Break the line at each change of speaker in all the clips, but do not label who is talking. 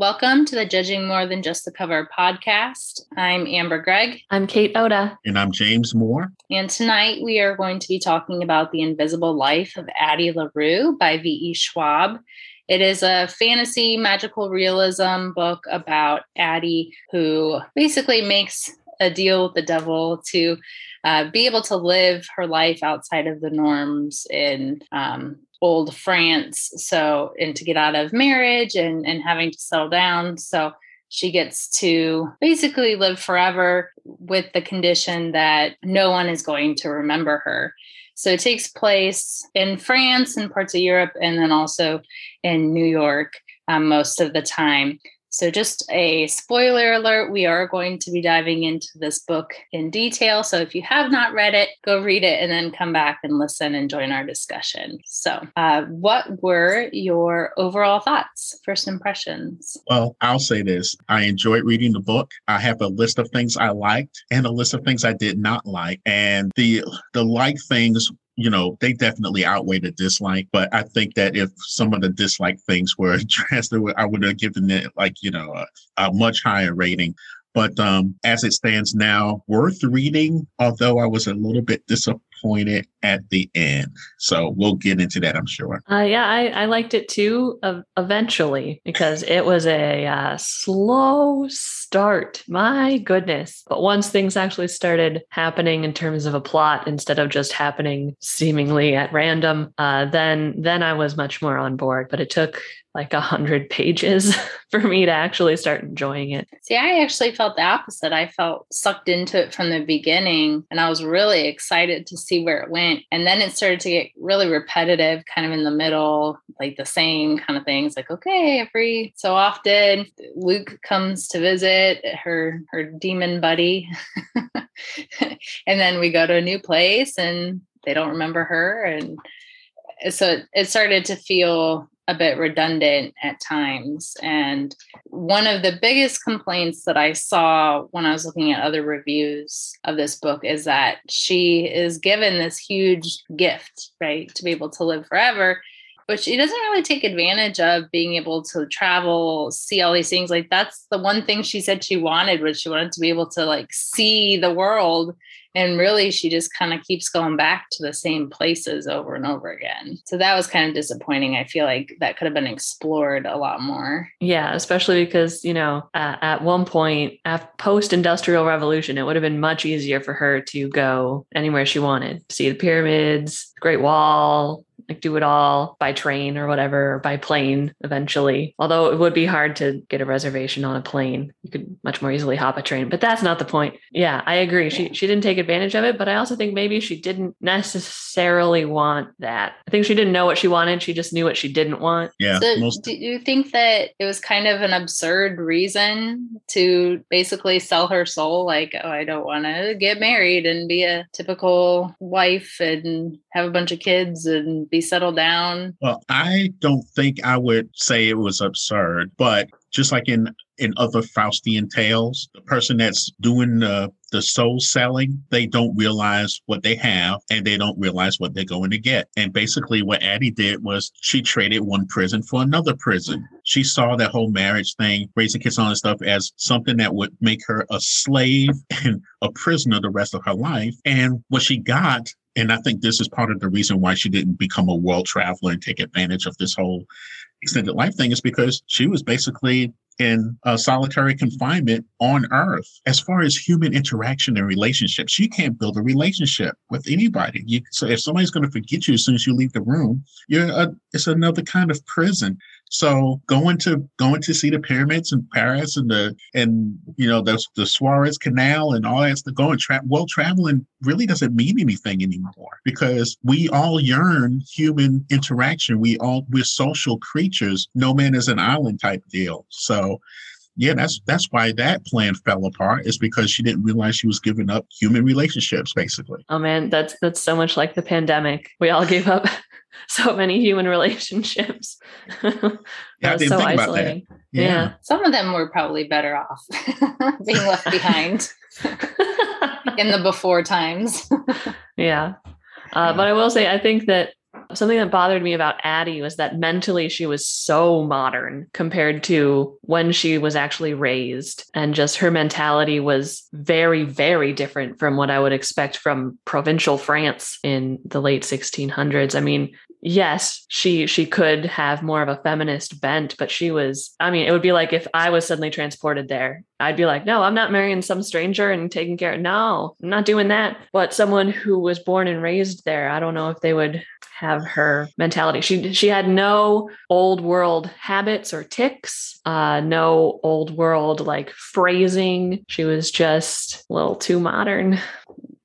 Welcome to the Judging More Than Just the Cover podcast. I'm Amber Gregg.
I'm Kate Oda.
And I'm James Moore.
And tonight we are going to be talking about The Invisible Life of Addie LaRue by V.E. Schwab. It is a fantasy magical realism book about Addie, who basically makes a deal with the devil to uh, be able to live her life outside of the norms in um, old France. So, and to get out of marriage and, and having to settle down. So, she gets to basically live forever with the condition that no one is going to remember her. So it takes place in France and parts of Europe, and then also in New York um, most of the time. So, just a spoiler alert, we are going to be diving into this book in detail. So, if you have not read it, go read it and then come back and listen and join our discussion. So, uh, what were your overall thoughts, first impressions?
Well, I'll say this I enjoyed reading the book. I have a list of things I liked and a list of things I did not like. And the the like things you know, they definitely outweigh the dislike. But I think that if some of the dislike things were addressed, I would have given it like, you know, a, a much higher rating. But um, as it stands now, worth reading, although I was a little bit disappointed at the end. So we'll get into that, I'm sure.
Uh, yeah, I, I liked it too uh, eventually because it was a uh, slow start. My goodness. But once things actually started happening in terms of a plot instead of just happening seemingly at random, uh, then then I was much more on board. But it took like a hundred pages for me to actually start enjoying it.
See, I actually felt the opposite. I felt sucked into it from the beginning and I was really excited to see where it went. And then it started to get really repetitive, kind of in the middle, like the same kind of things. Like, okay, every so often Luke comes to visit her her demon buddy. and then we go to a new place and they don't remember her. And so it started to feel a bit redundant at times. And one of the biggest complaints that I saw when I was looking at other reviews of this book is that she is given this huge gift, right, to be able to live forever. But she doesn't really take advantage of being able to travel, see all these things. Like that's the one thing she said she wanted was she wanted to be able to like see the world and really, she just kind of keeps going back to the same places over and over again. So that was kind of disappointing. I feel like that could have been explored a lot more.
Yeah, especially because, you know, uh, at one point, post industrial revolution, it would have been much easier for her to go anywhere she wanted, see the pyramids, Great Wall, like do it all by train or whatever, or by plane eventually. Although it would be hard to get a reservation on a plane. You could much more easily hop a train, but that's not the point. Yeah, I agree. She she didn't take advantage of it, but I also think maybe she didn't necessarily want that. I think she didn't know what she wanted. She just knew what she didn't want.
Yeah.
So most- do you think that it was kind of an absurd reason to basically sell her soul? Like, oh, I don't want to get married and be a typical wife and have a bunch of kids and be settled down?
Well, I don't think I would say it was absurd, but just like in in other Faustian tales, the person that's doing the the soul selling, they don't realize what they have and they don't realize what they're going to get. And basically what Addie did was she traded one prison for another prison. She saw that whole marriage thing, raising kids on and stuff as something that would make her a slave and a prisoner the rest of her life. And what she got and I think this is part of the reason why she didn't become a world traveler and take advantage of this whole extended life thing is because she was basically in solitary confinement on earth. As far as human interaction and relationships you can't build a relationship with anybody. You, so if somebody's going to forget you as soon as you leave the room you're a, it's another kind of prison so going to going to see the pyramids in Paris and the and you know the the Suez Canal and all that stuff, going tra- well traveling really doesn't mean anything anymore because we all yearn human interaction. We all we're social creatures. No man is an island type deal. So yeah, that's that's why that plan fell apart. Is because she didn't realize she was giving up human relationships, basically.
Oh man, that's that's so much like the pandemic. We all gave up so many human relationships.
yeah, so isolating.
Yeah. yeah.
Some of them were probably better off being left behind in the before times.
yeah. Uh, but I will say, I think that Something that bothered me about Addie was that mentally she was so modern compared to when she was actually raised. And just her mentality was very, very different from what I would expect from provincial France in the late 1600s. I mean, yes she she could have more of a feminist bent but she was i mean it would be like if i was suddenly transported there i'd be like no i'm not marrying some stranger and taking care no i'm not doing that but someone who was born and raised there i don't know if they would have her mentality she she had no old world habits or tics uh no old world like phrasing she was just a little too modern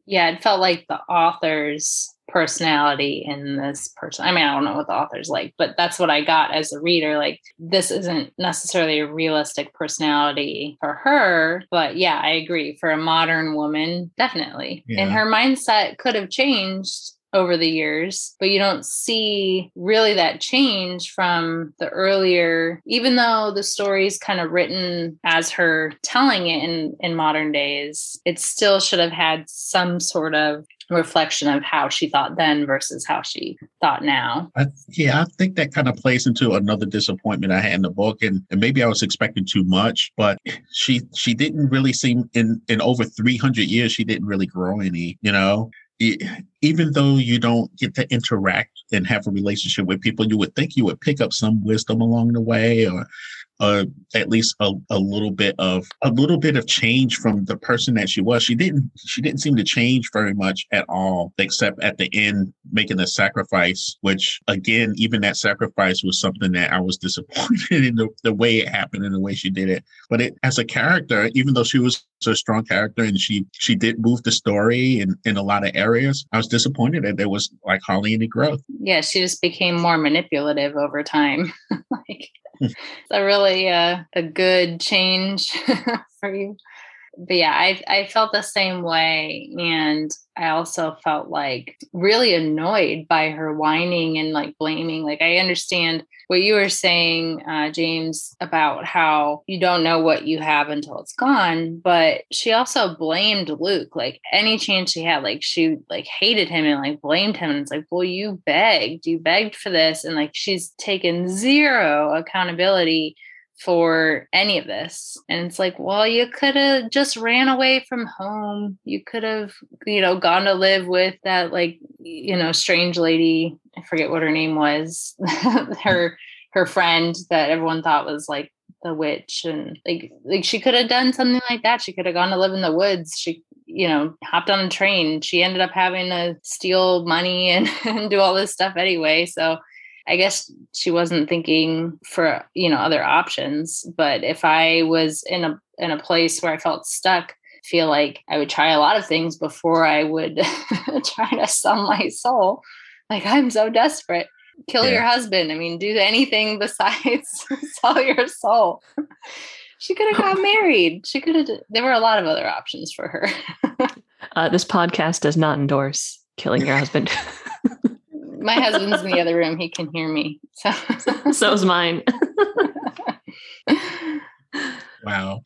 yeah it felt like the authors personality in this person. I mean, I don't know what the author's like, but that's what I got as a reader. Like, this isn't necessarily a realistic personality for her, but yeah, I agree. For a modern woman, definitely. Yeah. And her mindset could have changed over the years, but you don't see really that change from the earlier, even though the story's kind of written as her telling it in, in modern days, it still should have had some sort of reflection of how she thought then versus how she thought now.
I, yeah, I think that kind of plays into another disappointment I had in the book, and, and maybe I was expecting too much. But she she didn't really seem in in over three hundred years. She didn't really grow any. You know, even though you don't get to interact and have a relationship with people, you would think you would pick up some wisdom along the way, or uh, at least a, a little bit of a little bit of change from the person that she was. She didn't she didn't seem to change very much at all, except at the end making the sacrifice, which again, even that sacrifice was something that I was disappointed in the, the way it happened and the way she did it. But it as a character, even though she was a strong character and she she did move the story in, in a lot of areas, I was disappointed that there was like hardly any growth.
Yeah, she just became more manipulative over time. like it's a really uh, a good change for you but yeah, I I felt the same way, and I also felt like really annoyed by her whining and like blaming. Like I understand what you were saying, uh, James, about how you don't know what you have until it's gone, but she also blamed Luke. Like any chance she had, like she like hated him and like blamed him. And it's like, well, you begged, you begged for this, and like she's taken zero accountability for any of this. And it's like, well, you could have just ran away from home. You could have, you know, gone to live with that, like, you know, strange lady. I forget what her name was. Mm. her her friend that everyone thought was like the witch and like like she could have done something like that she could have gone to live in the woods she you know hopped on a train she ended up having to steal money and, and do all this stuff anyway so I guess she wasn't thinking for you know other options. But if I was in a in a place where I felt stuck, feel like I would try a lot of things before I would try to sell my soul. Like I'm so desperate. Kill yeah. your husband. I mean, do anything besides sell your soul. she could have got married. She could have. There were a lot of other options for her.
uh, this podcast does not endorse killing your husband
my husband's in the other room. He can hear me. So
so's mine.
wow.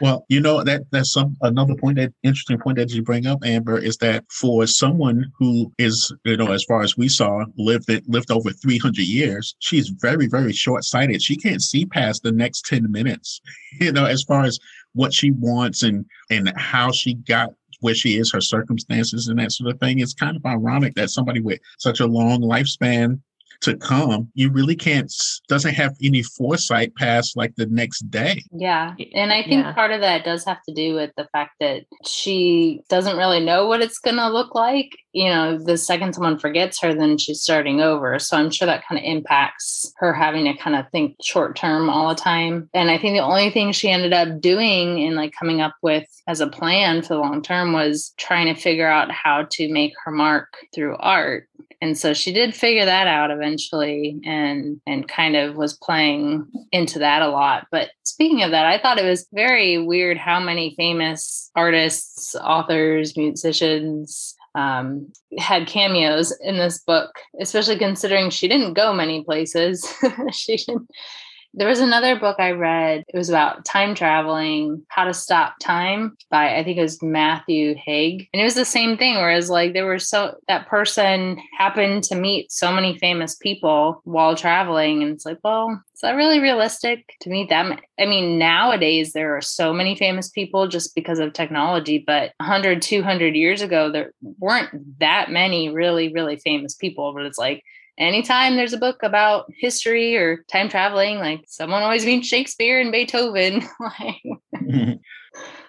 Well, you know that that's some another point that interesting point that you bring up, Amber, is that for someone who is, you know, as far as we saw, lived it lived over three hundred years, she's very, very short sighted. She can't see past the next ten minutes, you know, as far as what she wants and and how she got where she is, her circumstances, and that sort of thing. It's kind of ironic that somebody with such a long lifespan to come, you really can't doesn't have any foresight past like the next day.
Yeah. And I think yeah. part of that does have to do with the fact that she doesn't really know what it's going to look like. You know, the second someone forgets her, then she's starting over. So I'm sure that kind of impacts her having to kind of think short term all the time. And I think the only thing she ended up doing and like coming up with as a plan for the long term was trying to figure out how to make her mark through art and so she did figure that out eventually and and kind of was playing into that a lot. But speaking of that i thought it was very weird how many famous artists authors musicians um, had cameos in this book especially considering she didn't go many places. She didn't There was another book I read. It was about time traveling, how to stop time by I think it was Matthew Haig. And it was the same thing, whereas like there were so that person happened to meet so many famous people while traveling. And it's like, well, is that really realistic to meet them? I mean, nowadays there are so many famous people just because of technology, but 100, 200 years ago, there weren't that many really, really famous people. But it's like, anytime there's a book about history or time traveling, like someone always means Shakespeare and Beethoven.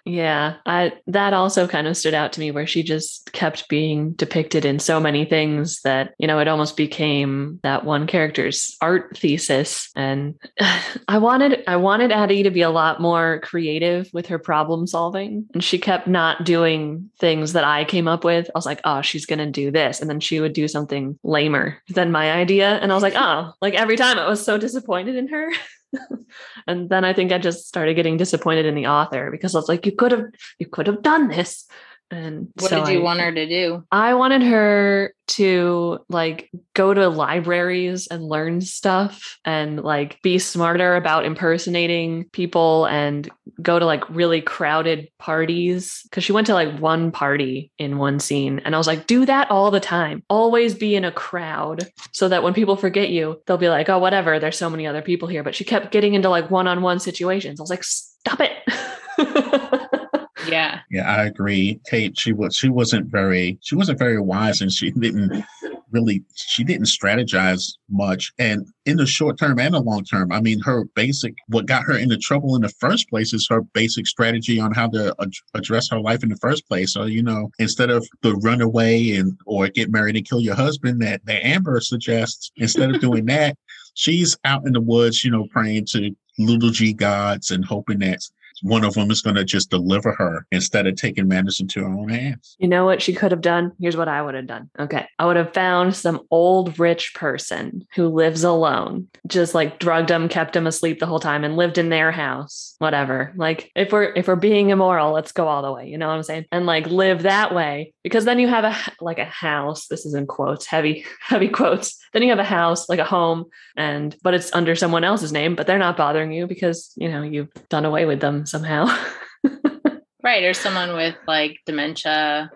Yeah, I that also kind of stood out to me where she just kept being depicted in so many things that, you know, it almost became that one character's art thesis and I wanted I wanted Addie to be a lot more creative with her problem solving and she kept not doing things that I came up with. I was like, "Oh, she's going to do this." And then she would do something lamer than my idea and I was like, "Oh, like every time I was so disappointed in her." and then I think I just started getting disappointed in the author because I was like, you could have, you could have done this. And
what
so
did you
I-
want her to do?
I wanted her to like go to libraries and learn stuff and like be smarter about impersonating people and go to like really crowded parties. Because she went to like one party in one scene and I was like do that all the time. Always be in a crowd so that when people forget you they'll be like oh whatever there's so many other people here but she kept getting into like one-on-one situations. I was like stop it
Yeah.
Yeah, I agree. Kate, she was she wasn't very she wasn't very wise and she didn't really she didn't strategize much. And in the short term and the long term, I mean her basic what got her into trouble in the first place is her basic strategy on how to ad- address her life in the first place. So, you know, instead of the run away and or get married and kill your husband that, that Amber suggests, instead of doing that, she's out in the woods, you know, praying to little g gods and hoping that one of them is going to just deliver her instead of taking matters into her own hands.
You know what she could have done? Here's what I would have done. Okay. I would have found some old rich person who lives alone, just like drugged him, kept him asleep the whole time and lived in their house. Whatever. Like if we're if we're being immoral, let's go all the way. You know what I'm saying? And like live that way. Because then you have a, like a house. This is in quotes, heavy, heavy quotes. Then you have a house, like a home, and but it's under someone else's name, but they're not bothering you because you know you've done away with them somehow.
Right. Or someone with like dementia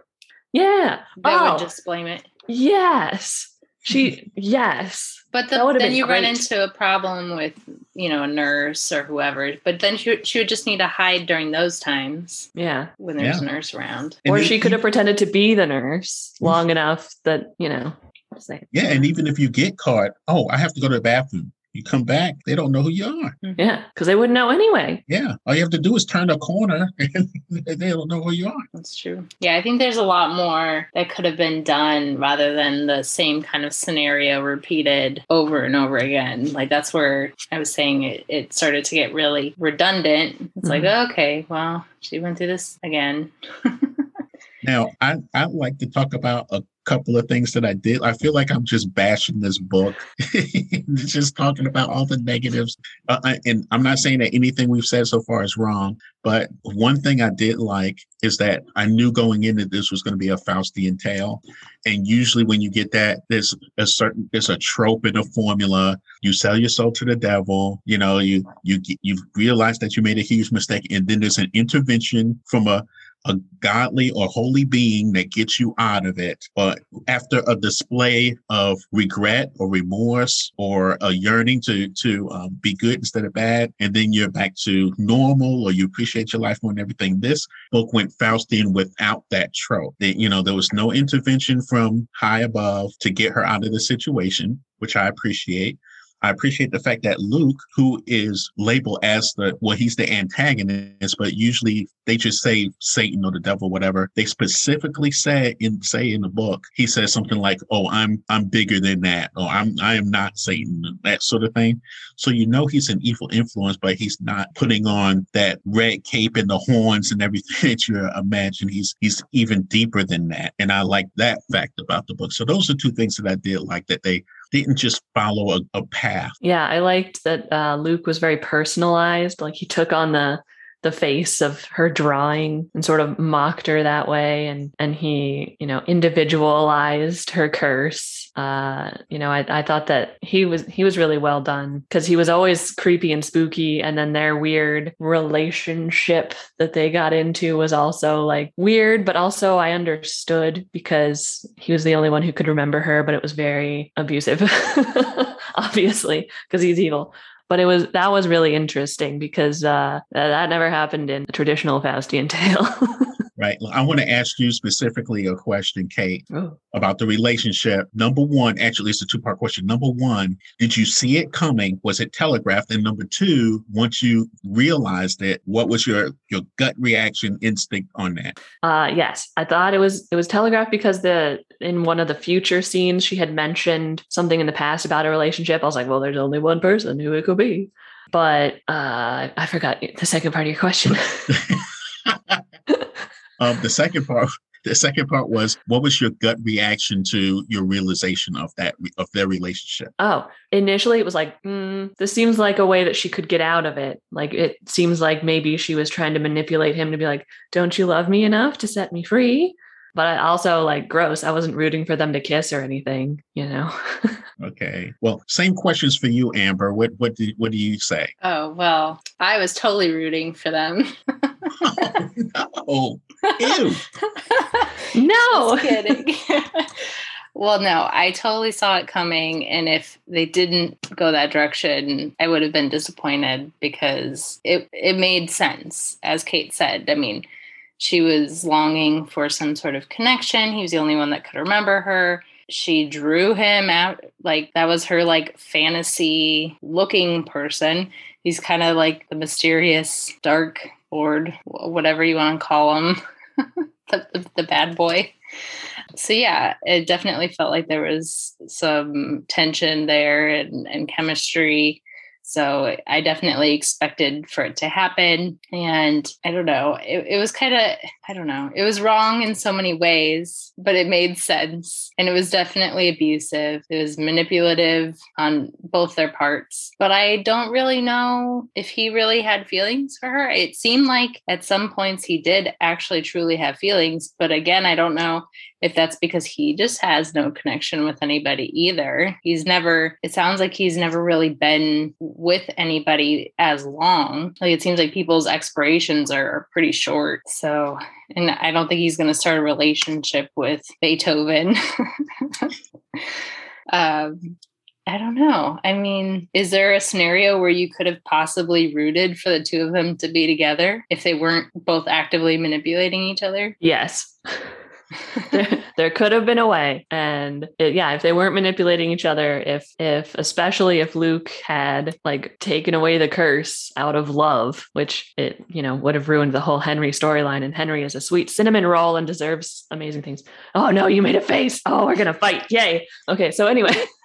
yeah.
that
oh,
would just blame it.
Yes. She, yes.
But the, then
been
you run into a problem with, you know, a nurse or whoever. But then she, would- she would just need to hide during those times
Yeah.
when there's
Yeah.
a nurse around.
And
or
it-
she could have pretended to be the nurse long enough that, you know, say,
Yeah, and even if you get caught, oh, I have to go to the bathroom. You come back, they don't know who you are. Mm-hmm.
yeah, because they wouldn't know anyway.
Yeah, all you have to do is turn a corner, and they don't know who you are.
That's true. Yeah, I think there's a lot more that could have been done rather than the same kind of scenario repeated over and over again. Like that's where I was saying it, it started to get really redundant. It's like, mm-hmm. okay, well, she went through this again.
Now, I I'd like to talk about a couple of things that I did. I feel like I'm just bashing this book, just talking about all the negatives. Uh, and I'm not saying that anything we've said so far is wrong, but one thing I did like is that I knew going in that this was going to be a Faustian tale. And usually, when you get that, there's a certain there's a trope in a formula. You sell your soul to the devil. You know, you you you realize that you made a huge mistake, and then there's an intervention from a a godly or holy being that gets you out of it. But after a display of regret or remorse or a yearning to to um, be good instead of bad, and then you're back to normal or you appreciate your life more and everything. This book went Faustian without that trope. That you know there was no intervention from high above to get her out of the situation, which I appreciate. I appreciate the fact that Luke, who is labeled as the well, he's the antagonist, but usually they just say Satan or the devil, whatever. They specifically say in say in the book, he says something like, "Oh, I'm I'm bigger than that," or "I'm I am not Satan," that sort of thing. So you know he's an evil influence, but he's not putting on that red cape and the horns and everything that you imagine. He's he's even deeper than that, and I like that fact about the book. So those are two things that I did like that they didn't just follow a, a path.
Yeah, I liked that uh, Luke was very personalized. Like he took on the the face of her drawing and sort of mocked her that way, and and he you know individualized her curse uh, you know, I, I thought that he was he was really well done because he was always creepy and spooky, and then their weird relationship that they got into was also like weird, but also I understood because he was the only one who could remember her, but it was very abusive, obviously, because he's evil but it was that was really interesting because uh, that never happened in a traditional Faustian tale.
right? I want to ask you specifically a question, Kate, oh. about the relationship. Number one, actually, it's a two part question. Number one, did you see it coming? Was it telegraphed? And number two, once you realized it, what was your your gut reaction, instinct on that?
Uh, yes, I thought it was it was telegraphed because the in one of the future scenes she had mentioned something in the past about a relationship. I was like, well, there's only one person who it could be. But uh, I forgot the second part of your question.
Um, the second part, the second part was, what was your gut reaction to your realization of that of their relationship?
Oh, initially it was like, mm, this seems like a way that she could get out of it. Like it seems like maybe she was trying to manipulate him to be like, "Don't you love me enough to set me free?" But I also like gross. I wasn't rooting for them to kiss or anything, you know.
okay. Well, same questions for you, Amber. What what do what do you say?
Oh well, I was totally rooting for them.
oh, no. Ew.
no.
Kidding. Well, no, I totally saw it coming. And if they didn't go that direction, I would have been disappointed because it, it made sense, as Kate said. I mean, she was longing for some sort of connection. He was the only one that could remember her. She drew him out like that was her like fantasy looking person. He's kind of like the mysterious dark lord, whatever you want to call him, the, the, the bad boy. So yeah, it definitely felt like there was some tension there and, and chemistry so I definitely expected for it to happen. And I don't know, it, it was kind of, I don't know, it was wrong in so many ways, but it made sense. And it was definitely abusive. It was manipulative on both their parts. But I don't really know if he really had feelings for her. It seemed like at some points he did actually truly have feelings. But again, I don't know if that's because he just has no connection with anybody either. He's never, it sounds like he's never really been with anybody as long. Like it seems like people's expirations are, pretty short. So, and I don't think he's going to start a relationship with Beethoven. um, I don't know. I mean, is there a scenario where you could have possibly rooted for the two of them to be together if they weren't both actively manipulating each other?
Yes. there, there could have been a way. And it, yeah if they weren't manipulating each other if if especially if luke had like taken away the curse out of love which it you know would have ruined the whole henry storyline and henry is a sweet cinnamon roll and deserves amazing things. Oh no you made a face. Oh we're gonna fight. Yay. Okay so anyway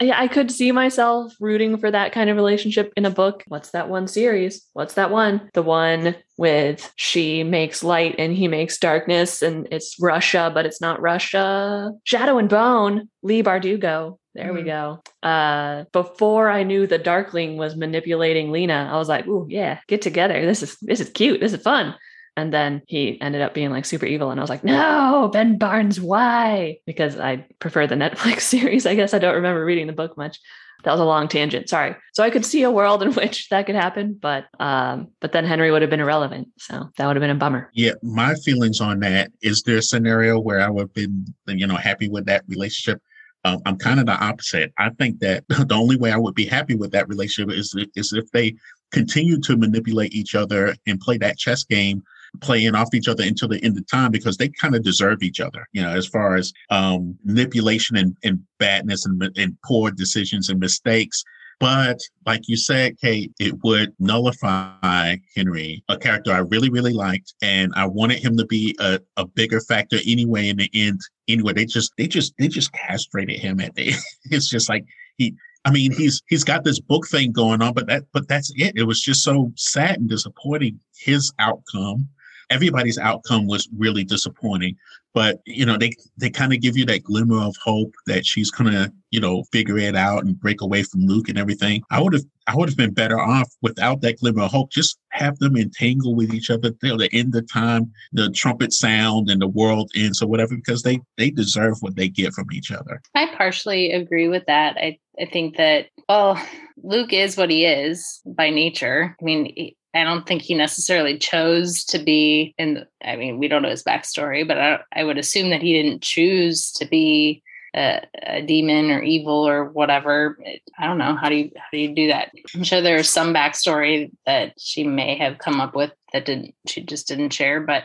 I could see myself rooting for that kind of relationship in a book. What's that one series? What's that one? The one with she makes light and he makes darkness, and it's Russia, but it's not Russia. Shadow and Bone, Leigh Bardugo. There mm-hmm. we go. Uh, before I knew the Darkling was manipulating Alina, I was like, "Ooh, yeah, get together. This is this is cute. This is fun." And then he ended up being like super evil. And I was like, no, Ben Barnes, why? Because I prefer the Netflix series. I guess I don't remember reading the book much. That was a long tangent. Sorry. So I could see a world in which that could happen, but um, but then Henry would have been irrelevant. So that would have been a bummer.
Yeah, my feelings on that is there a scenario where I would have been, you know, happy with that relationship? Um, I'm kind of the opposite. I think that the only way I would be happy with that relationship is is if they continue to manipulate each other and play that chess game playing off each other until the end of time because they kind of deserve each other, you know, as far as um, manipulation and, and badness and, and poor decisions and mistakes. But like you said, Kate, it would nullify Henry, a character I really, really liked. And I wanted him to be a, a bigger factor anyway in the end. Anyway, they just they just they just castrated him at the it's just like he I mean, he's he's got this book thing going on, but that but that's it. It was just so sad and disappointing his outcome everybody's outcome was really disappointing. But you know, they they kind of give you that glimmer of hope that she's gonna, you know, figure it out and break away from Luke and everything. I would have I would have been better off without that glimmer of hope. Just have them entangle with each other till the end of time, the trumpet sound and the world ends or whatever, because they they deserve what they get from each other.
I partially agree with that. I I think that well, Luke is what he is by nature. I mean, I don't think he necessarily chose to be in. I mean, we don't know his backstory, but I, I would assume that he didn't choose to be a, a, demon or evil or whatever. I don't know how do you how do you do that. I'm sure there's some backstory that she may have come up with that didn't she just didn't share, but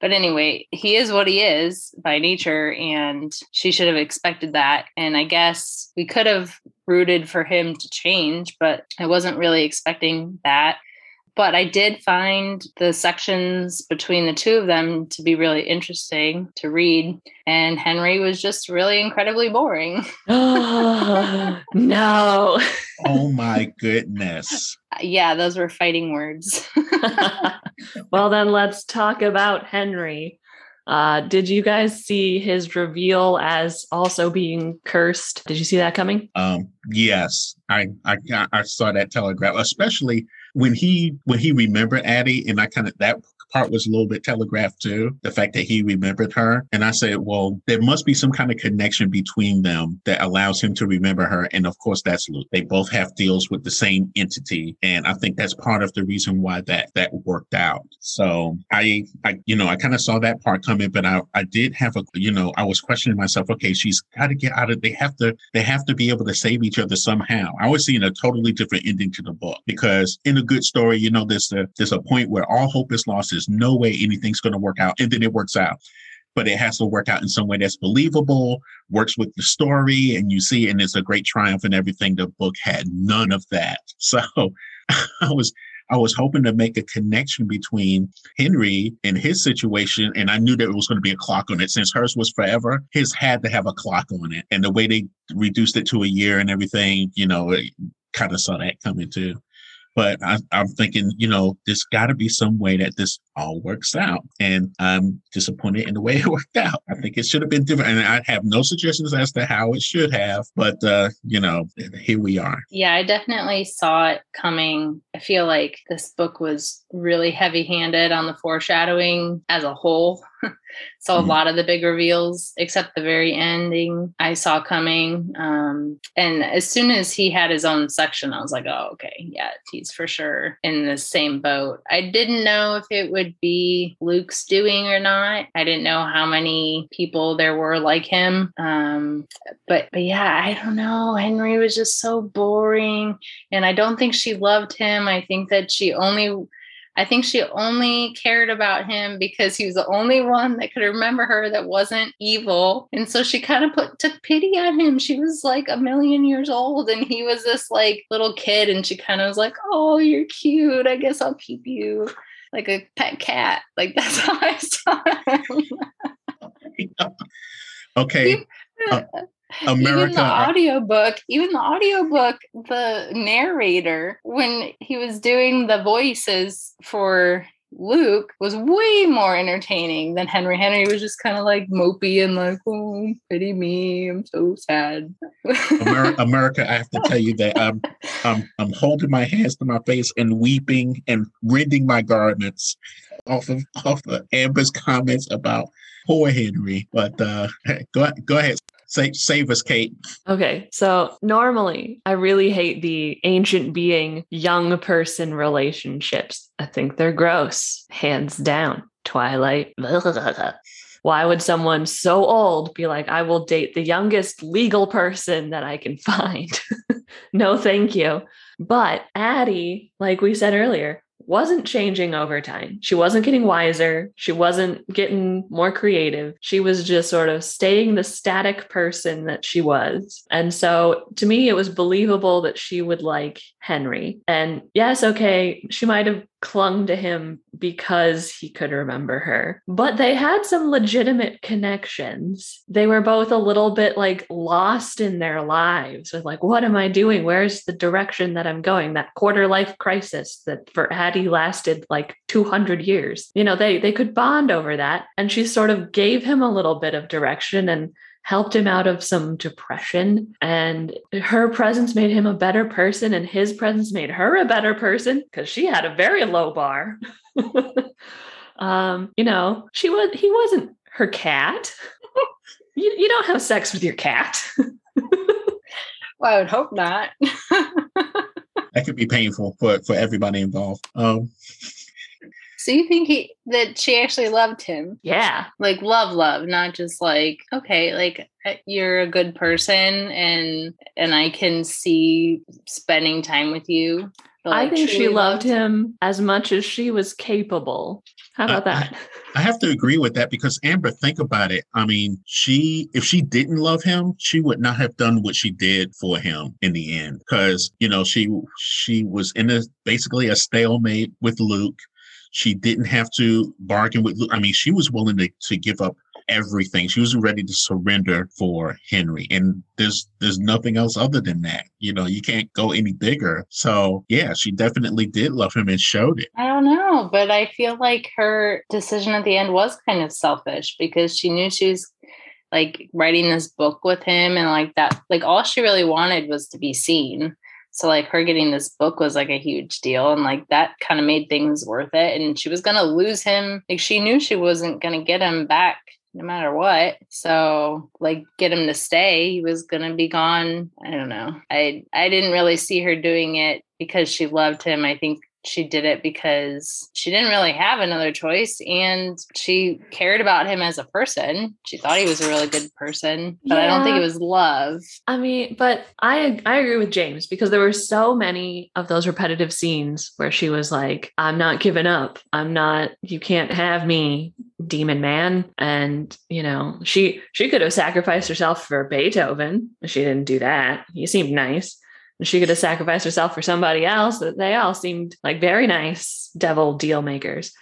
but anyway, he is what he is by nature, and she should have expected that. And I guess we could have rooted for him to change, but I wasn't really expecting that but I did find the sections between the two of them to be really interesting to read. And Henry was just really incredibly boring.
oh, no.
Oh my goodness.
Yeah, those were fighting words.
well, then let's talk about Henry. Uh, did you guys see his reveal as also being cursed? Did you see that coming?
Um, yes, I I, I saw that telegraph, especially when he when he remembered Addie, and I kind of that part was a little bit telegraphed too. The fact that he remembered her, and I said, well, there must be some kind of connection between them that allows him to remember her. And of course, that's Luke. They both have deals with the same entity, and I think that's part of the reason why that that worked out. So I, I you know, I kind of saw that part coming, but I I did have a you know I was questioning myself. Okay, she's got to get out of. They have to they have to be able to save each other somehow. I was seeing a totally different ending to the book because in a good story, you know, there's a there's a point where all hope is lost. There's no way anything's going to work out, and then it works out. But it has to work out in some way that's believable, works with the story, and you see, and it's a great triumph and everything. The book had none of that. So I was I was hoping to make a connection between Henry and his situation. And I knew that it was going to be a clock on it. Since hers was forever, his had to have a clock on it. And the way they reduced it to a year and everything, you know, it kind of saw that coming too. But I, am thinking, you know, there's got to be some way that this all works out. And I'm disappointed in the way it worked out. I think it should have been different. And I have no suggestions as to how it should have. But, uh, you know, here we are.
Yeah, I definitely saw it coming. I feel like this book was really heavy handed on the foreshadowing as a whole. So mm-hmm. a lot of the big reveals, except the very ending, I saw coming. Um, and as soon as he had his own section, I was like, oh, okay, yeah, he's for sure in the same boat. I didn't know if it would be Luke's doing or not. I didn't know how many people there were like him. Um, but but yeah, I don't know. Henry was just so boring, and I don't think she loved him. I think that she only I think she only cared about him because he was the only one that could remember her that wasn't evil. And so she kind of put took pity on him. She was like a million years old and he was this like little kid and she kind of was like, "Oh, you're cute. I guess I'll keep you like a pet cat." Like that's how I saw
him. okay. Uh,
America. Even the audiobook, even the audiobook, the narrator, when he was doing the voices for Luke was way more entertaining than Henry. Henry was just kind of like mopey and like, oh, pity me. I'm so sad.
America, America, I have to tell you that I'm, I'm, I'm holding my hands to my face and weeping and rending my garments off of, off of Amber's comments about poor Henry. But uh, go, go ahead. Save, save us, Kate.
Okay. So normally I really hate the ancient being young person relationships. I think they're gross, hands down. Twilight. Why would someone so old be like, I will date the youngest legal person that I can find? no, thank you. But Addie, like we said earlier, wasn't changing over time. She wasn't getting wiser. She wasn't getting more creative. She was just sort of staying the static person that she was. And so to me, it was believable that she would like Henry. And yes, okay, she might have clung to him because he could remember her. But they had some legitimate connections. They were both a little bit like lost in their lives with like, what am I doing? Where's the direction that I'm going? That quarter life crisis that for Addie lasted like 200 years. You know, they they could bond over that and she sort of gave him a little bit of direction and helped him out of some depression and her presence made him a better person and his presence made her a better person because she had a very low bar. Um you know she was he wasn't her cat. You, you don't have sex with your cat.
Well i would hope not.
That could be painful for for everybody involved. Um
so you think he that she actually loved him?
Yeah.
Like love love, not just like okay, like uh, you're a good person and and I can see spending time with you.
Like, I think she loved him as much as she was capable. How about
I,
that?
I, I have to agree with that because Amber, think about it. I mean, she if she didn't love him, she would not have done what she did for him in the end. Because you know, she she was in a basically a stalemate with Luke she didn't have to bargain with. I mean, she was willing to, to give up everything. She was ready to surrender for Henry. And there's there's nothing else other than that. You know, you can't go any bigger. So yeah, she definitely did love him and showed it.
I don't know, but I feel like her decision at the end was kind of selfish because she knew she was like writing this book with him and like that like all she really wanted was to be seen so like her getting this book was like a huge deal and like that kind of made things worth it. And she was gonna lose him. Like she knew she wasn't gonna get him back no matter what. So like get him to stay. He was gonna be gone. I don't know. I I didn't really see her doing it because she loved him. I think she did it because she didn't really have another choice and she cared about him as a person. She thought he was a really good person, but yeah. I don't think it was love.
I mean, but I I agree with James because there were so many of those repetitive scenes where she was like, I'm not giving up. I'm not you can't have me, demon man. And, you know, she she could have sacrificed herself for Beethoven. She didn't do that. He seemed nice she could have sacrificed herself for somebody else. They all seemed like very nice devil deal makers.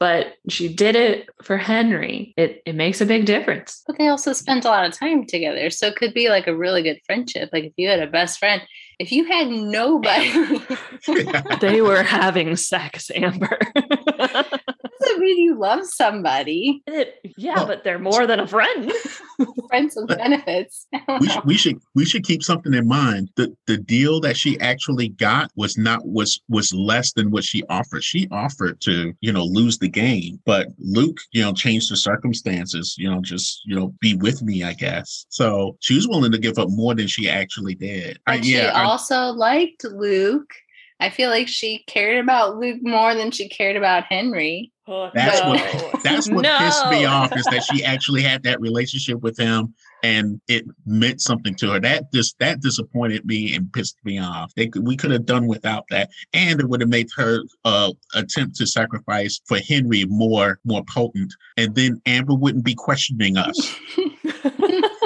But she did it for Henry. It it makes a big difference.
But they also spent a lot of time together. So it could be like a really good friendship. Like if you had a best friend, if you had nobody
they were having sex, Amber.
doesn't mean you love somebody.
It, yeah, well, but they're more than a friend.
Friends with benefits.
we, should, we should we should keep something in mind. The the deal that she actually got was not was was less than what she offered. She offered to you know lose the game, but Luke you know changed the circumstances. You know just you know be with me, I guess. So she was willing to give up more than she actually did.
I, she yeah, also I, liked Luke. I feel like she cared about Luke more than she cared about Henry.
That's no. what that's what no. pissed me off is that she actually had that relationship with him and it meant something to her. That just that disappointed me and pissed me off. They we could have done without that, and it would have made her uh, attempt to sacrifice for Henry more more potent, and then Amber wouldn't be questioning us.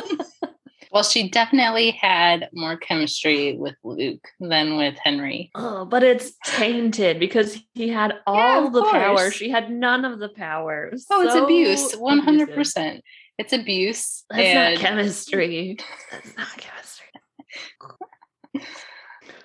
Well, she definitely had more chemistry with Luke than with Henry.
Oh, but it's tainted because he had all yeah, the course. power. She had none of the power.
Oh, so it's abuse. 100%. Abusive. It's abuse.
That's and... not chemistry. That's not chemistry.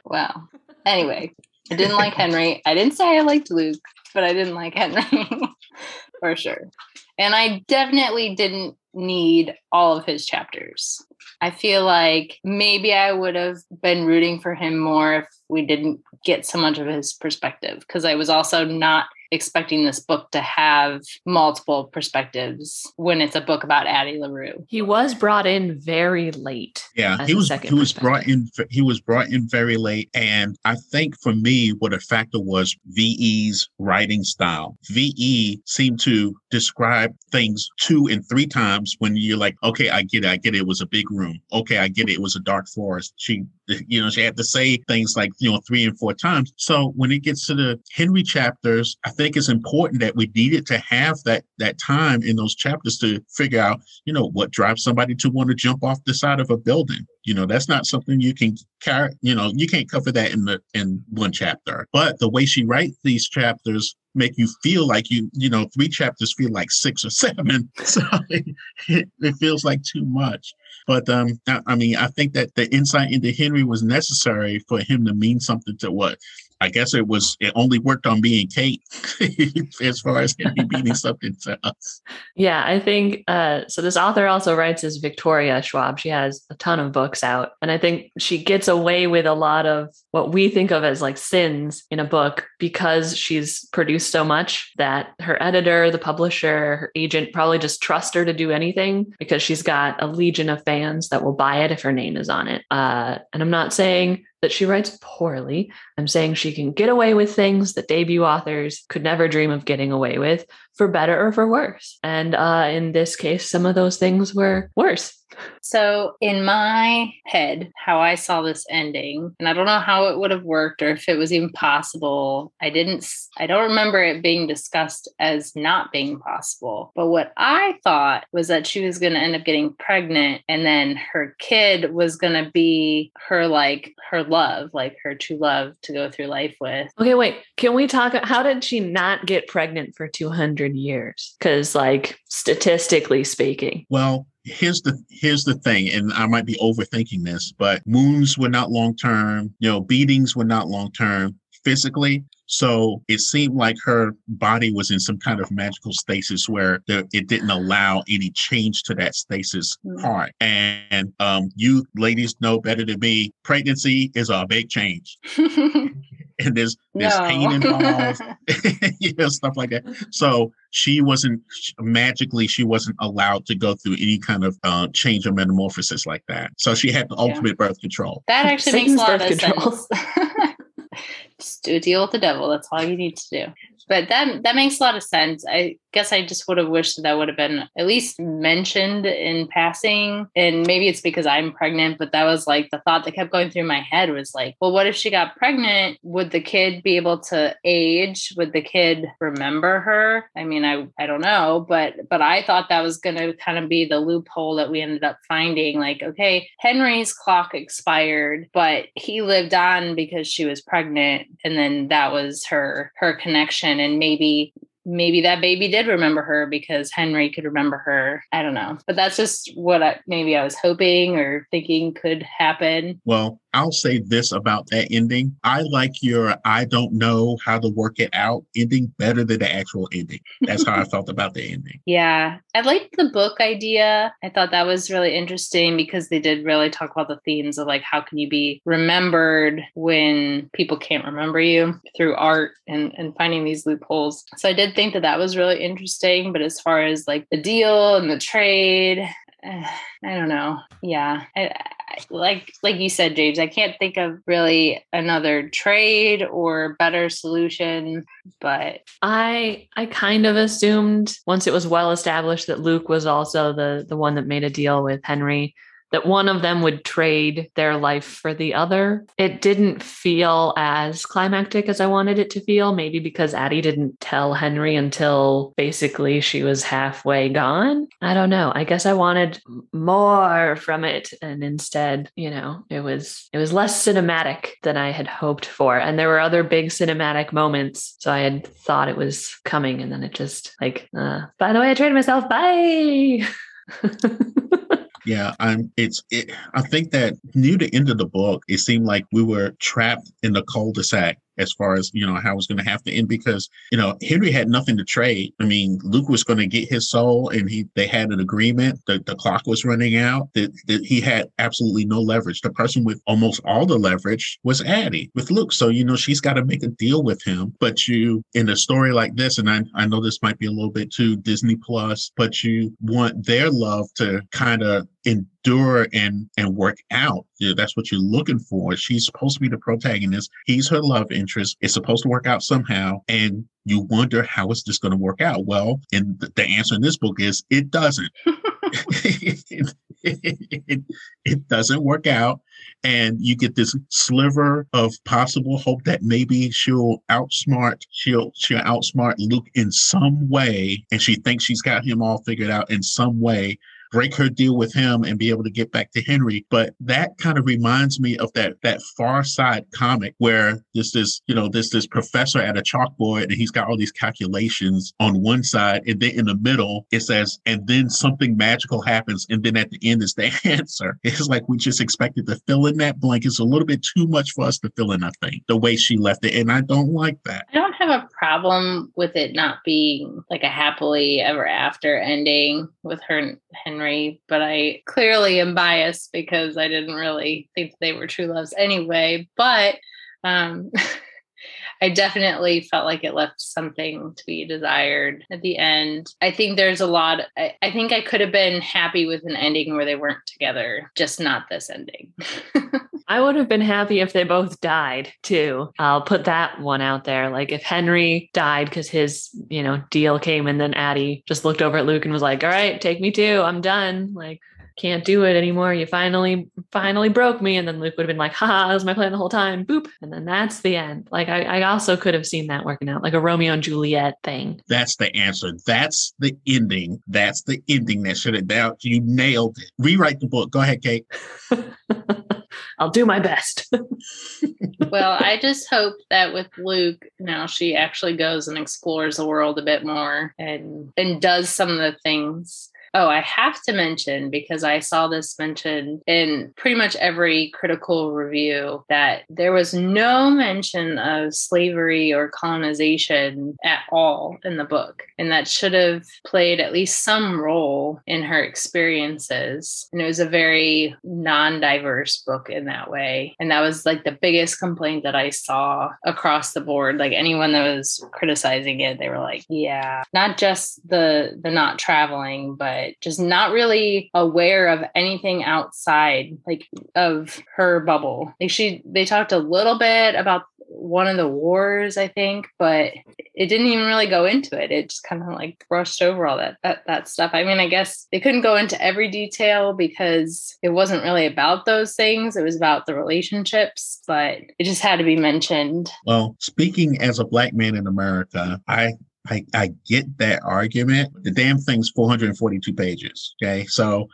wow. Anyway, I didn't like Henry. I didn't say I liked Luke, but I didn't like Henry for sure. And I definitely didn't need all of his chapters. I feel like maybe I would have been rooting for him more if we didn't get so much of his perspective because I was also not expecting this book to have multiple perspectives when it's a book about Addie LaRue.
He was brought in very late.
Yeah, he was he was brought in he was brought in very late and I think for me what a factor was VE's writing style. VE seemed to describe things two and three times when you're like, okay, I get it, I get it, it was a big room. Okay, I get it, it was a dark forest. She you know, she had to say things like, you know, three and four times. So when it gets to the Henry chapters, I think it's important that we needed to have that that time in those chapters to figure out, you know, what drives somebody to want to jump off the side of a building. You know, that's not something you can carry, you know, you can't cover that in the in one chapter. But the way she writes these chapters make you feel like you, you know, three chapters feel like six or seven. So it, it feels like too much. But um, I, I, mean, I think that the insight into Henry was necessary for him to mean something to what I guess it was it only worked on me and Kate as far as Henry beating something to us.
Yeah, I think uh, so. This author also writes as Victoria Schwab. She has a ton of books out, and I think she gets away with a lot of what we think of as like sins in a book because she's produced so much that her editor, the publisher, her agent probably just trust her to do anything because she's got a legion of fans that will buy it if her name is on it. Uh, and I'm not saying that she writes poorly. I'm saying she can get away with things that debut authors could never dream of getting away with, for better or for worse. And uh, in this case, some of those things were worse.
So, in my head, how I saw this ending, and I don't know how it would have worked or if it was even possible. I didn't, I don't remember it being discussed as not being possible. But what I thought was that she was going to end up getting pregnant and then her kid was going to be her, like, her love, like her true love to go through life with.
Okay, wait. Can we talk? How did she not get pregnant for 200 years? Because, like, statistically speaking.
Well, here's the here's the thing and i might be overthinking this but wounds were not long term you know beatings were not long term physically so it seemed like her body was in some kind of magical stasis where it didn't allow any change to that stasis mm. part. And um, you ladies know better than me, pregnancy is a big change. and there's there's no. pain involved, you know, stuff like that. So she wasn't magically she wasn't allowed to go through any kind of uh, change or metamorphosis like that. So she had the ultimate yeah. birth control.
That actually makes a lot of control. sense. Just do a deal with the devil. That's all you need to do. But that that makes a lot of sense. I guess I just would have wished that, that would have been at least mentioned in passing. And maybe it's because I'm pregnant, but that was like the thought that kept going through my head was like, well, what if she got pregnant? Would the kid be able to age? Would the kid remember her? I mean, I, I don't know, but but I thought that was gonna kind of be the loophole that we ended up finding. Like, okay, Henry's clock expired, but he lived on because she was pregnant. And then that was her her connection. And maybe maybe that baby did remember her because Henry could remember her. I don't know. But that's just what I, maybe I was hoping or thinking could happen.
Well, I'll say this about that ending. I like your I don't know how to work it out ending better than the actual ending. That's how I felt about the ending.
Yeah. I liked the book idea. I thought that was really interesting because they did really talk about the themes of like how can you be remembered when people can't remember you through art and, and finding these loopholes. So I did think that that was really interesting. But as far as like the deal and the trade, I don't know. Yeah. I, like like you said james i can't think of really another trade or better solution but
i i kind of assumed once it was well established that luke was also the the one that made a deal with henry that one of them would trade their life for the other. It didn't feel as climactic as I wanted it to feel, maybe because Addie didn't tell Henry until basically she was halfway gone. I don't know. I guess I wanted more from it and instead, you know, it was it was less cinematic than I had hoped for. And there were other big cinematic moments, so I had thought it was coming and then it just like uh, by the way, I traded myself. Bye.
Yeah, I'm. It's. It, I think that near the end of the book, it seemed like we were trapped in the cul-de-sac as far as you know how it's going to have to end because you know Henry had nothing to trade. I mean, Luke was going to get his soul, and he they had an agreement. The the clock was running out. That, that he had absolutely no leverage. The person with almost all the leverage was Addie with Luke. So you know she's got to make a deal with him. But you in a story like this, and I I know this might be a little bit too Disney Plus, but you want their love to kind of endure and and work out. You know, that's what you're looking for. She's supposed to be the protagonist. He's her love interest. It's supposed to work out somehow, and you wonder how is this going to work out. Well, and the answer in this book is it doesn't. it, it, it, doesn't work out and you get this sliver of possible hope that maybe she'll outsmart she'll she'll outsmart luke in some way and she thinks she's got him all figured out in some way break her deal with him and be able to get back to Henry. But that kind of reminds me of that that Far Side comic where there's this, you know, there's this professor at a chalkboard and he's got all these calculations on one side, and then in the middle it says, and then something magical happens, and then at the end is the answer. It's like we just expected to fill in that blank. It's a little bit too much for us to fill in, I think, the way she left it. And I don't like that.
I don't have a problem with it not being like a happily ever after ending with her and Henry, but I clearly am biased because I didn't really think they were true loves anyway. But um I definitely felt like it left something to be desired at the end. I think there's a lot, I, I think I could have been happy with an ending where they weren't together, just not this ending.
I would have been happy if they both died too. I'll put that one out there. Like if Henry died because his, you know, deal came and then Addie just looked over at Luke and was like, all right, take me too. I'm done. Like, can't do it anymore. You finally, finally broke me. And then Luke would have been like, haha, that was my plan the whole time. Boop. And then that's the end. Like I, I also could have seen that working out, like a Romeo and Juliet thing.
That's the answer. That's the ending. That's the ending that should have now you nailed it. Rewrite the book. Go ahead, Kate.
I'll do my best.
well, I just hope that with Luke, now she actually goes and explores the world a bit more and and does some of the things Oh, I have to mention because I saw this mentioned in pretty much every critical review that there was no mention of slavery or colonization at all in the book. And that should have played at least some role in her experiences. And it was a very non diverse book in that way. And that was like the biggest complaint that I saw across the board. Like anyone that was criticizing it, they were like, yeah, not just the the not traveling, but but just not really aware of anything outside like of her bubble. Like she they talked a little bit about one of the wars, I think, but it didn't even really go into it. It just kind of like brushed over all that, that that stuff. I mean, I guess they couldn't go into every detail because it wasn't really about those things. It was about the relationships, but it just had to be mentioned.
Well, speaking as a black man in America, I I, I get that argument. The damn thing's 442 pages. Okay. So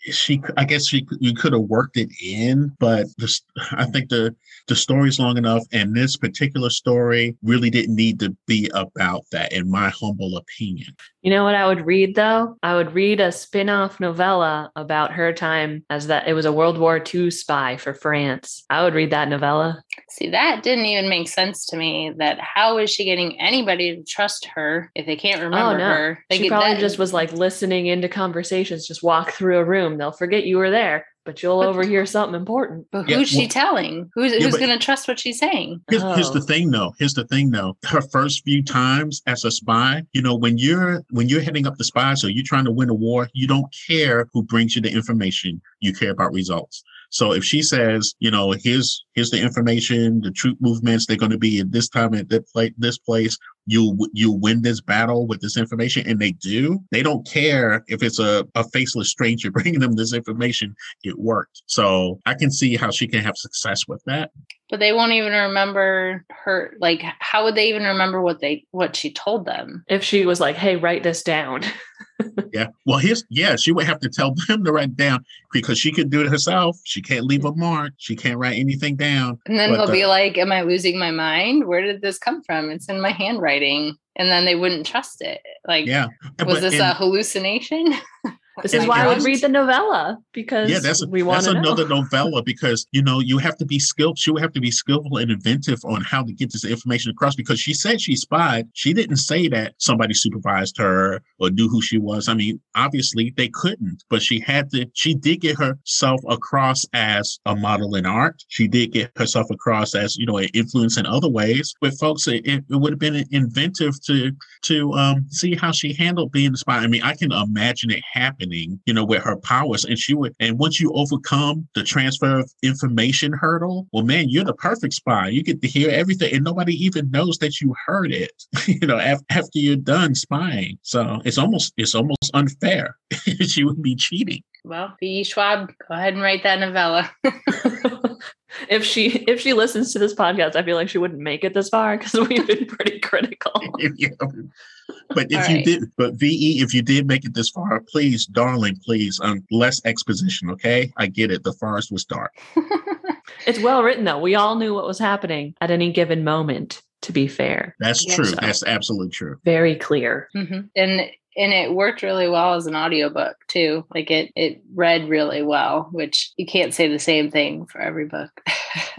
she, I guess she, you could have worked it in, but just, I think the, the story's long enough. And this particular story really didn't need to be about that, in my humble opinion.
You know what I would read though? I would read a spin off novella about her time as that it was a World War II spy for France. I would read that novella.
See, that didn't even make sense to me. That how is she getting anybody to trust her if they can't oh, remember oh, no. her?
They she probably that, just was like listening into conversations, just walk through a room. They'll forget you were there but you'll but, overhear something important.
But who's yeah, well, she telling? Who's yeah, who's going to trust what she's saying?
Here's, oh. here's, the oh. thing, though. Here's the thing, though. Her first few times as a spy, you know, when you're when you're heading up the spy, so you're trying to win a war, you don't care who brings you the information. You care about results. So if she says, you know, here's here's the information, the troop movements, they're going to be at this time at this place, this place. You you win this battle with this information, and they do. They don't care if it's a, a faceless stranger bringing them this information. It worked. So I can see how she can have success with that.
But they won't even remember her like how would they even remember what they what she told them?
If she was like hey write this down.
Yeah. Well here's yeah she would have to tell them to write down because she could do it herself. She can't leave a mark. She can't write anything down.
And then they'll be like am i losing my mind? Where did this come from? It's in my handwriting and then they wouldn't trust it. Like yeah. was but, this and, a hallucination
This is why I would read the novella because yeah, that's a, we want
that's another novella because you know you have to be skilled. She would have to be skillful and inventive on how to get this information across because she said she spied. She didn't say that somebody supervised her or knew who she was. I mean, obviously they couldn't, but she had to. She did get herself across as a model in art. She did get herself across as you know an influence in other ways. With folks, it, it would have been inventive to to um, see how she handled being a spy. I mean, I can imagine it happening happening, you know, with her powers. And she would, and once you overcome the transfer of information hurdle, well, man, you're the perfect spy. You get to hear everything, and nobody even knows that you heard it, you know, af- after you're done spying. So it's almost, it's almost unfair. she would be cheating.
Well, B. Schwab, go ahead and write that novella.
if she if she listens to this podcast, I feel like she wouldn't make it this far because we've been pretty critical.
yeah. But if
All
you did, but VE, if you did make it this far, please, darling, please, um, less exposition, okay? I get it. The forest was dark.
It's well written though. We all knew what was happening at any given moment, to be fair.
That's
Yeah.
true.
So-
That's absolutely true.
Very clear.
Mhm. And and it worked really well as an audiobook too. Like it it read really well, which you can't say the same thing for every book.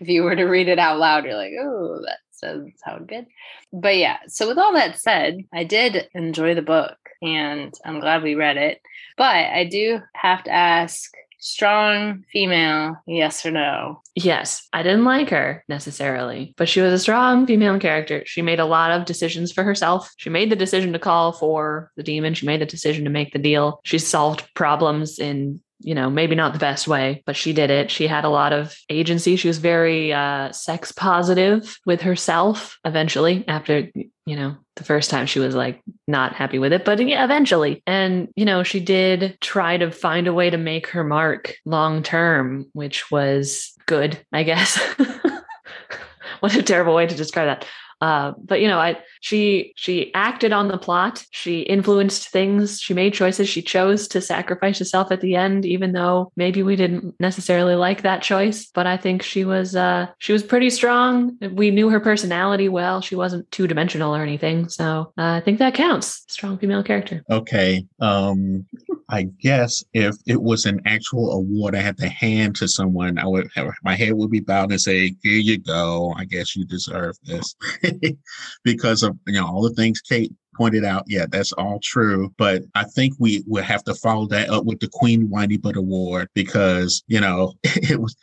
if you were to read it out loud, you're like, oh, that doesn't sound good. But yeah, so with all that said, I did enjoy the book and I'm glad we read it. But I do have to ask strong female, yes or no?
Yes, I didn't like her necessarily, but she was a strong female character. She made a lot of decisions for herself. She made the decision to call for the demon. She made the decision to make the deal. She solved problems in, you know, maybe not the best way, but she did it. She had a lot of agency. She was very uh, sex positive with herself eventually after, you know, the first time she was like not happy with it, but yeah, eventually. And, you know, she did try to find a way to make her mark long term, which was good, I guess. what a terrible way to describe that. Uh, but you know, I she she acted on the plot. She influenced things. She made choices. She chose to sacrifice herself at the end, even though maybe we didn't necessarily like that choice. But I think she was uh, she was pretty strong. We knew her personality well. She wasn't two dimensional or anything. So uh, I think that counts. Strong female character.
Okay. Um, I guess if it was an actual award I had to hand to someone, I would have my head would be bowed and say, Here you go. I guess you deserve this. because of you know all the things Kate pointed out. Yeah, that's all true. But I think we would have to follow that up with the Queen Whiny Butt Award because, you know, it was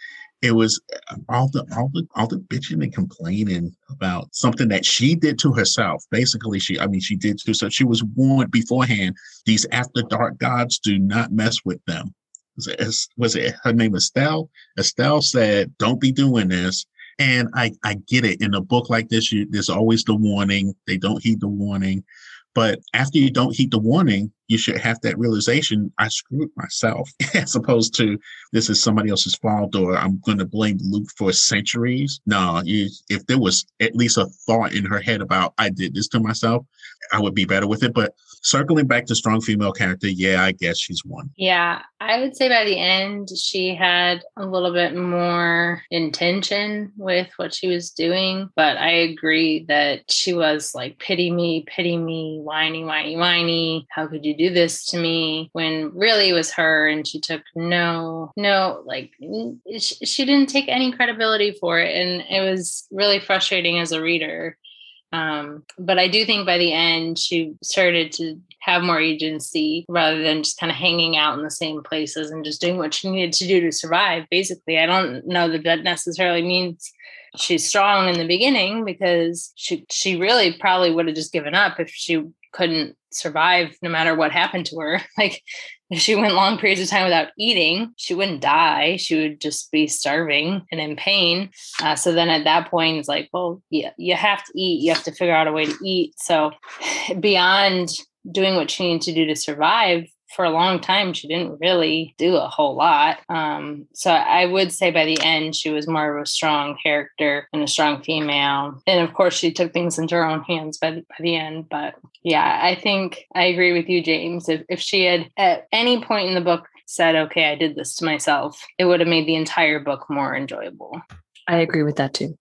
it was uh, all the all the all the bitching and complaining about something that she did to herself. Basically, she I mean she did to so she was warned beforehand. These after dark gods do not mess with them. Was it, was it her name Estelle? Estelle said, "Don't be doing this." And I I get it. In a book like this, you, there's always the warning. They don't heed the warning. But after you don't heed the warning, you should have that realization I screwed myself, as opposed to this is somebody else's fault or I'm going to blame Luke for centuries. No, you, if there was at least a thought in her head about I did this to myself, I would be better with it. But circling back to strong female character, yeah, I guess she's one.
Yeah, I would say by the end, she had a little bit more intention with what she was doing. But I agree that she was like, pity me, pity me, whiny, whiny, whiny. How could you do this to me? When really it was her, and she took no, no, like, she didn't take any credibility for it. And it was really frustrating as a reader. Um, but I do think by the end, she started to have more agency rather than just kind of hanging out in the same places and just doing what she needed to do to survive. Basically, I don't know that that necessarily means she's strong in the beginning because she she really probably would have just given up if she couldn't survive no matter what happened to her. Like if she went long periods of time without eating, she wouldn't die. She would just be starving and in pain. Uh, so then at that point, it's like, well, yeah, you have to eat. You have to figure out a way to eat. So beyond doing what she needed to do to survive for a long time she didn't really do a whole lot. Um, so i would say by the end she was more of a strong character and a strong female. And of course she took things into her own hands by the, by the end but yeah i think i agree with you james. If, if she had at any point in the book said okay i did this to myself it would have made the entire book more enjoyable
I agree with that too.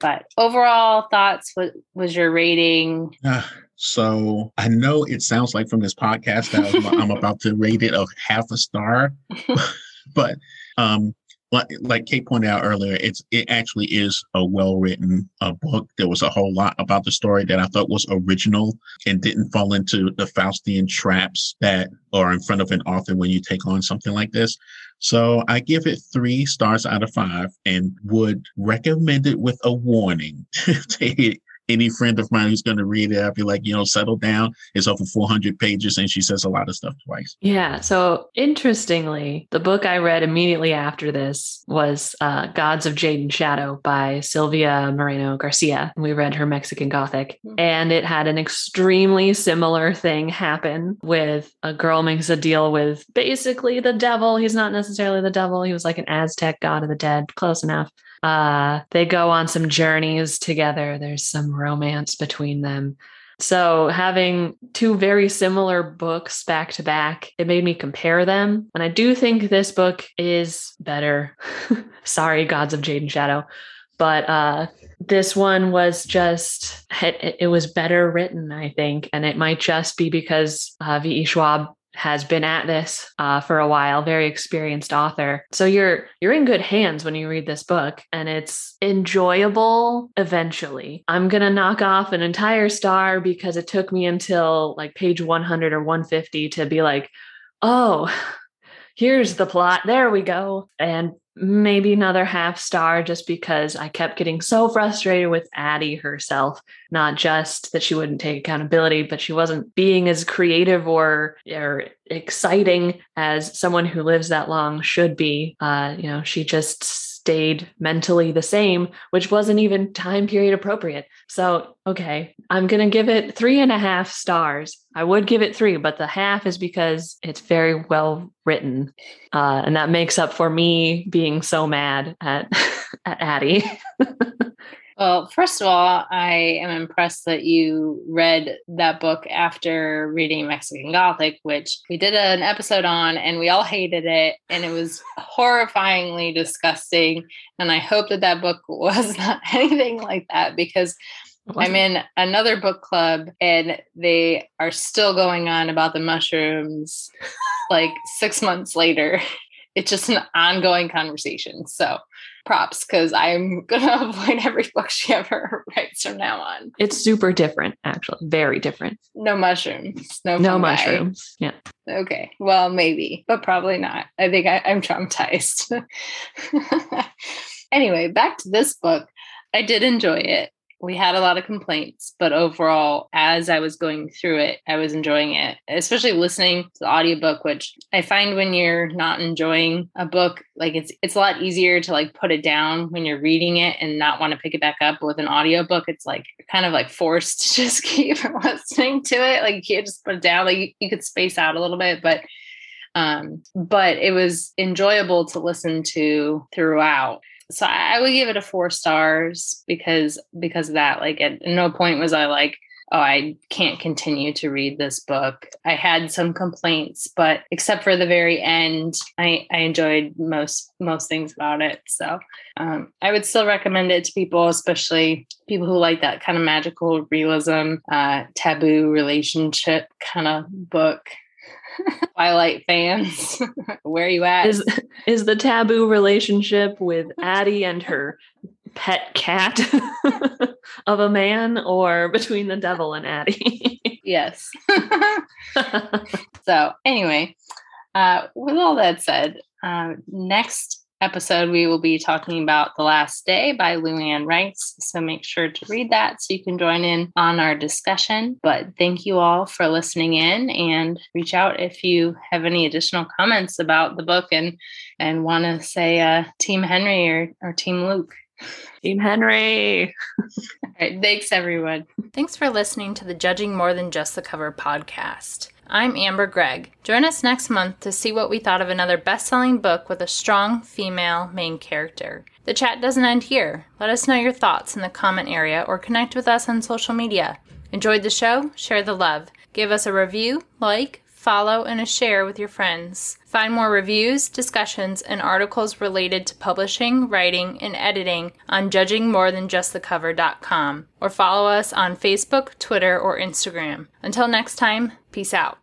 but overall thoughts what was your rating
Ah, so I know it sounds like from this podcast that I'm, I'm about to rate it a half a star, but um, like, like Kate pointed out earlier, it's it actually is a well written uh, book. There was a whole lot about the story that I thought was original and didn't fall into the Faustian traps that are in front of an author when you take on something like this. So I give it three stars out of five and would recommend it with a warning to any friend of mine who's going to read it. I'd be like, you know, settle down. It's over 400 pages and she says a lot of stuff twice.
Yeah. So interestingly, the book I read immediately after this was uh, Gods of Jade and Shadow by Silvia Moreno-Garcia. We read her Mexican Gothic,
Mhm.
and it had an extremely similar thing happen with a girl makes a deal with basically the devil. He's not necessarily the devil, he was like an Aztec god of the dead, close enough. Uh, they go on some journeys together. There's some romance between them. So having two very similar books back to back, it made me compare them. And I do think this book is better. Sorry, Gods of Jade and Shadow. But uh this one was just it, it, was better written i think and it might just be because uh, v.e schwab has been at this uh, for a while very experienced author. So you're you're in good hands when you read this book and it's enjoyable eventually. I'm gonna knock off an entire star because it took me until like page 100 or 150 to be like oh here's the plot. There we go. And maybe another half star just because I kept getting so frustrated with Addie herself. Not just that she wouldn't take accountability, but she wasn't being as creative or, or exciting as someone who lives that long should be. Uh, you know, she just stayed mentally the same, which wasn't even time period appropriate. So, okay, I'm going to give it three and a half stars. I would give it three, but the half is because it's very well written. Uh, and that makes up for me being so mad at, at Addie.
Well, first of all, I am impressed that you read that book after reading Mexican Gothic, which we did an episode on and we all hated it. And it was horrifyingly disgusting. And I hope that that book was not anything like that because I'm in another book club and they are still going on about the mushrooms like six months later. It's just an ongoing conversation. So props because I'm gonna avoid every book she ever writes from now on.
It's super different, actually, very different.
No mushrooms. No.
No mushrooms. Yeah.
Okay. Well, maybe, but probably not. I think I, I'm traumatized. anyway, back to this book. I did enjoy it we had a lot of complaints, but overall, as I was going through it, I was enjoying it, especially listening to the audiobook, which I find when you're not enjoying a book, like it's it's a lot easier to like put it down when you're reading it and not want to pick it back up. But with an audiobook, it's like kind of like forced to just keep listening to it. Like you can't just put it down. Like you, you could space out a little bit, but um but it was enjoyable to listen to throughout so I would give it a four stars because because of that. Like at no point was I like, oh, I can't continue to read this book. I had some complaints, but except for the very end, I, I enjoyed most most things about it. So um, I would still recommend it to people, especially people who like that kind of magical realism, uh, taboo relationship kind of book. Twilight fans, where are you at?
Is is the taboo relationship with Addie and her pet cat of a man, or between the devil and Addie?
yes. so anyway, uh, with all that said, uh, next episode, we will be talking about The Last Day by Luanne Rice. So make sure to read that so you can join in on our discussion. But thank you all for listening in and reach out if you have any additional comments about the book and and want to say uh, Team Henry or, or Team Luke.
Team Henry.
All right, thanks, everyone. Thanks for listening to the Judging More Than Just the Cover podcast. I'm Amber Gregg. Join us next month to see what we thought of another best selling book with a strong female main character. The chat doesn't end here. Let us know your thoughts in the comment area or connect with us on social media. Enjoyed the show? Share the love. Give us a review, like, follow, and a share with your friends. Find more reviews, discussions, and articles related to publishing, writing, and editing on judgingmorethanjustthecover.com or follow us on Facebook, Twitter, or Instagram. Until next time, peace out.